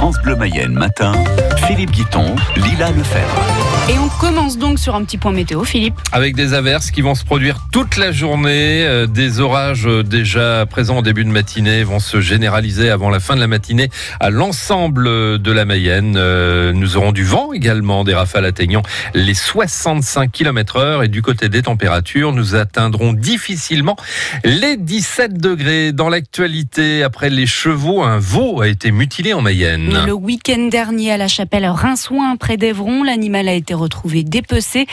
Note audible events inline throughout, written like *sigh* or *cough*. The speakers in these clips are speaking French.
France Bleu Mayenne matin, Philippe Guiton, Lila Lefebvre. Et on commence donc sur un petit point météo, Philippe. Avec des averses qui vont se produire toute la journée, euh, des orages euh, déjà présents au début de matinée vont se généraliser avant la fin de la matinée à l'ensemble de la Mayenne. Euh, Nous aurons du vent également, des rafales atteignant les 65 km heure et du côté des températures, nous atteindrons difficilement les 17 degrés. Dans l'actualité, après les chevaux, un veau a été mutilé en Mayenne. Le week-end dernier à la chapelle Rinsoin, près d'Evron, l'animal a été retrouvé dépecé,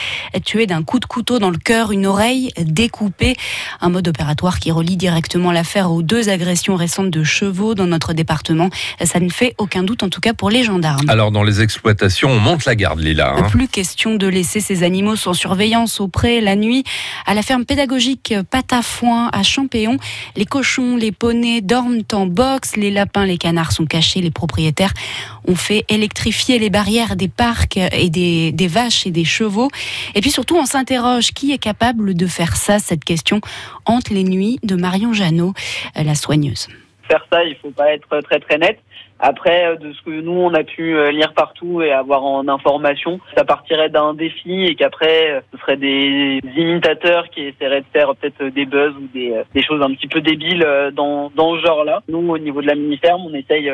tué d'un coup de couteau dans le cœur, une oreille découpée. Un mode opératoire qui relie directement l'affaire aux deux agressions récentes de chevaux dans notre département. Ça ne fait aucun doute, en tout cas pour les gendarmes. Alors dans les exploitations, on monte la garde, Lila. hein. Plus question de laisser ces animaux sans surveillance au pré la nuit. À la ferme pédagogique Patafoin à Champéon, les cochons, les poneys dorment en box, les lapins, les canards sont cachés, les propriétaires ont fait électrifier les barrières des parcs et des, des et des chevaux. Et puis surtout, on s'interroge qui est capable de faire ça Cette question hante les nuits de Marion Jeannot, euh, la soigneuse? faire ça, il faut pas être très très net. Après, euh, de ce que nous on a pu euh, lire partout et avoir en information, ça partirait d'un défi et qu'après euh, ce seraient des imitateurs qui essaieraient de faire peut-être des buzz ou des, des choses un petit peu débiles dans, dans ce genre-là. Nous, au niveau de la mini-ferme, on essaye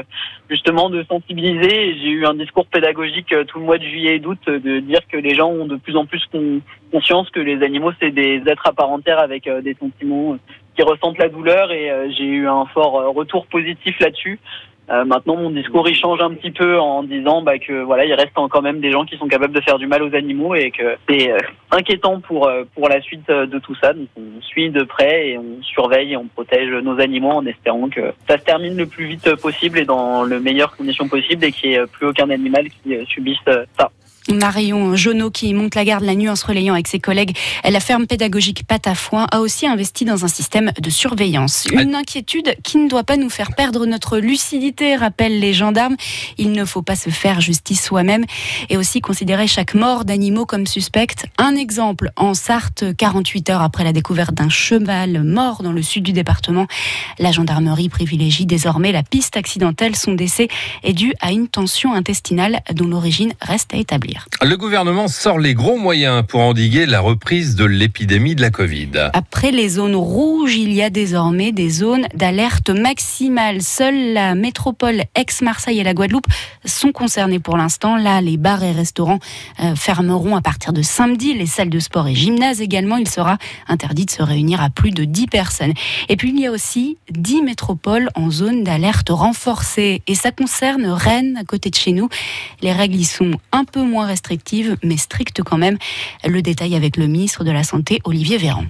justement de sensibiliser. J'ai eu un discours pédagogique tout le mois de juillet et d'août de dire que les gens ont de plus en plus con- conscience que les animaux c'est des êtres à part entière avec des sentiments qui ressentent la douleur et j'ai eu un fort retour positif là-dessus. Euh, maintenant, mon discours il change un petit peu en disant bah, que voilà, il reste quand même des gens qui sont capables de faire du mal aux animaux et que c'est euh, inquiétant pour euh, pour la suite de tout ça. Donc, on suit de près et on surveille et on protège nos animaux en espérant que ça se termine le plus vite possible et dans les meilleures conditions possibles et qu'il n'y ait plus aucun animal qui subisse ça. Marion Jonot, qui monte la garde la nuit en se relayant avec ses collègues, la ferme pédagogique Patafoin a aussi investi dans un système de surveillance. Une inquiétude qui ne doit pas nous faire perdre notre lucidité, rappellent les gendarmes. Il ne faut pas se faire justice soi-même et aussi considérer chaque mort d'animaux comme suspecte. Un exemple, en Sarthe, 48 heures après la découverte d'un cheval mort dans le sud du département, la gendarmerie privilégie désormais la piste accidentelle. Son décès est dû à une tension intestinale dont l'origine reste à établir. Le gouvernement sort les gros moyens pour endiguer la reprise de l'épidémie de la Covid. Après les zones rouges, il y a désormais des zones d'alerte maximale. Seule la métropole ex-Marseille et la Guadeloupe sont concernées pour l'instant. Là, les bars et restaurants euh, fermeront à partir de samedi. Les salles de sport et gymnases également. Il sera interdit de se réunir à plus de 10 personnes. Et puis, il y a aussi 10 métropoles en zone d'alerte renforcée. Et ça concerne Rennes, à côté de chez nous. Les règles y sont un peu moins restrictives, mais strictes quand même. Le détail avec le ministre de la Santé, Olivier Véran.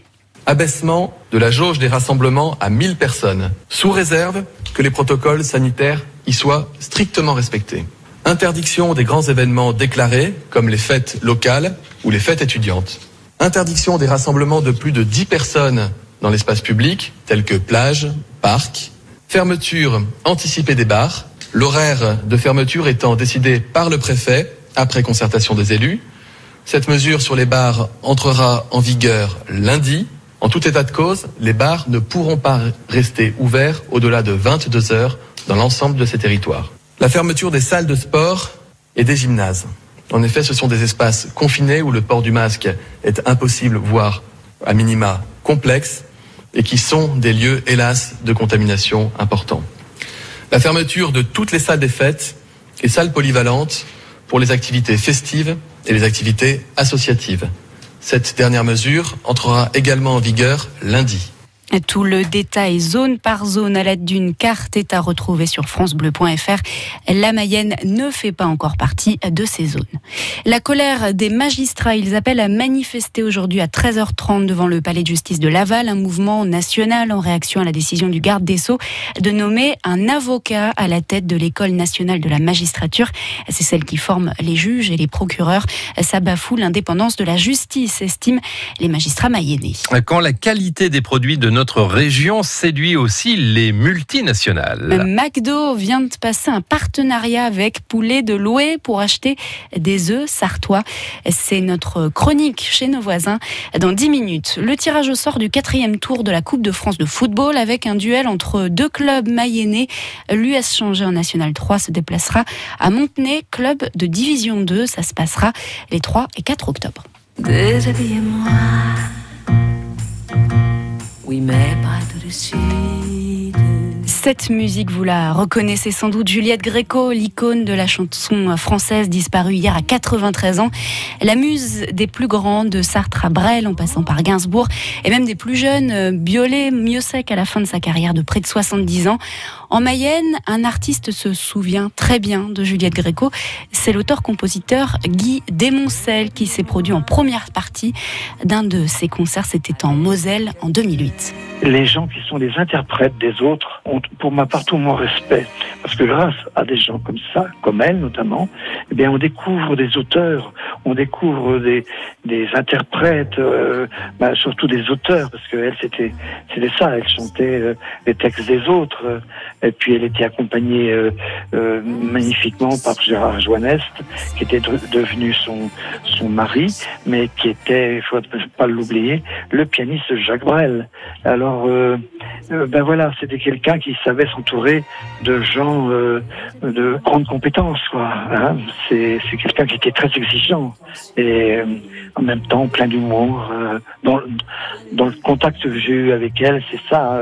Abaissement de la jauge des rassemblements à 1000 personnes, sous réserve que les protocoles sanitaires y soient strictement respectés. Interdiction des grands événements déclarés, comme les fêtes locales ou les fêtes étudiantes. Interdiction des rassemblements de plus de 10 personnes dans l'espace public, tels que plages, parcs. Fermeture anticipée des bars, l'horaire de fermeture étant décidé par le préfet après concertation des élus. Cette mesure sur les bars entrera en vigueur lundi. En tout état de cause, les bars ne pourront pas rester ouverts au-delà de 22 heures dans l'ensemble de ces territoires. La fermeture des salles de sport et des gymnases. En effet, ce sont des espaces confinés où le port du masque est impossible, voire à minima complexe, et qui sont des lieux, hélas, de contamination importants. La fermeture de toutes les salles des fêtes et salles polyvalentes pour les activités festives et les activités associatives. Cette dernière mesure entrera également en vigueur lundi. Tout le détail zone par zone à l'aide d'une carte est à retrouver sur francebleu.fr. La Mayenne ne fait pas encore partie de ces zones. La colère des magistrats, ils appellent à manifester aujourd'hui à 13h30 devant le palais de justice de Laval, un mouvement national en réaction à la décision du garde des Sceaux de nommer un avocat à la tête de l'école nationale de la magistrature. C'est celle qui forme les juges et les procureurs. Ça bafoue l'indépendance de la justice, estiment les magistrats mayennais. Quand la qualité des produits de notre notre région séduit aussi les multinationales. McDo vient de passer un partenariat avec Poulet de Loué pour acheter des œufs sartois. C'est notre chronique chez nos voisins dans 10 minutes. Le tirage au sort du quatrième tour de la Coupe de France de football avec un duel entre deux clubs mayennais. L'US Changé en National 3 se déplacera à Montenay, club de Division 2. Ça se passera les 3 et 4 octobre. Déshabillez-moi. Oui, mais pas tout de suite. Cette musique, vous la reconnaissez sans doute, Juliette Gréco, l'icône de la chanson française disparue hier à 93 ans. La muse des plus grands, de Sartre à Brel, en passant par Gainsbourg, et même des plus jeunes, Biolay, Miossec à la fin de sa carrière de près de 70 ans. En Mayenne, un artiste se souvient très bien de Juliette Gréco. C'est l'auteur-compositeur Guy Desmoncel qui s'est produit en première partie d'un de ses concerts. C'était en Moselle en 2008. Les gens qui sont les interprètes des autres pour ma part tout mon respect. Parce que grâce à des gens comme ça, comme elle notamment, eh bien on découvre des auteurs, on découvre des, des interprètes, euh, bah, surtout des auteurs, parce que elle c'était c'était ça, elle chantait euh, les textes des autres, euh, et puis elle était accompagnée magnifiquement par Gérard Joannest, qui était de- devenu son son mari, mais qui était, il faut pas l'oublier, le pianiste Jacques Brel. Alors ben voilà, c'était quelqu'un qui savait s'entourer de gens euh, de grandes compétences, quoi. hein. c'est quelqu'un qui était très exigeant et euh, en même temps plein d'humour. euh, dans, dans le contact que j'ai eu avec elle, c'est ça.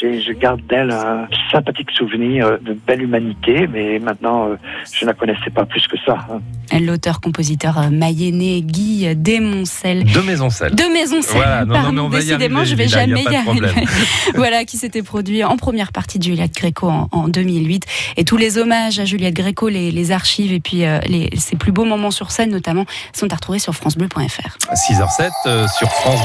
J'ai- je garde d'elle un sympathique souvenir euh, de belle humanité, mais maintenant, euh, je ne la connaissais pas plus que ça. hein. L'auteur-compositeur euh, mayennais Guy Desmoncel. De Maisoncelles. De Maisoncelles, Voilà, non, non, mais on va y décidément, arriver, je vais y jamais y arriver. *laughs* voilà, qui s'était produit en première partie de Juliette Gréco en, en 2008. Et tous les hommages à Juliette Gréco, les, les archives et puis euh, les, ses plus beaux moments sur scène notamment, sont à retrouver sur francebleu.fr. 6h07 euh, sur France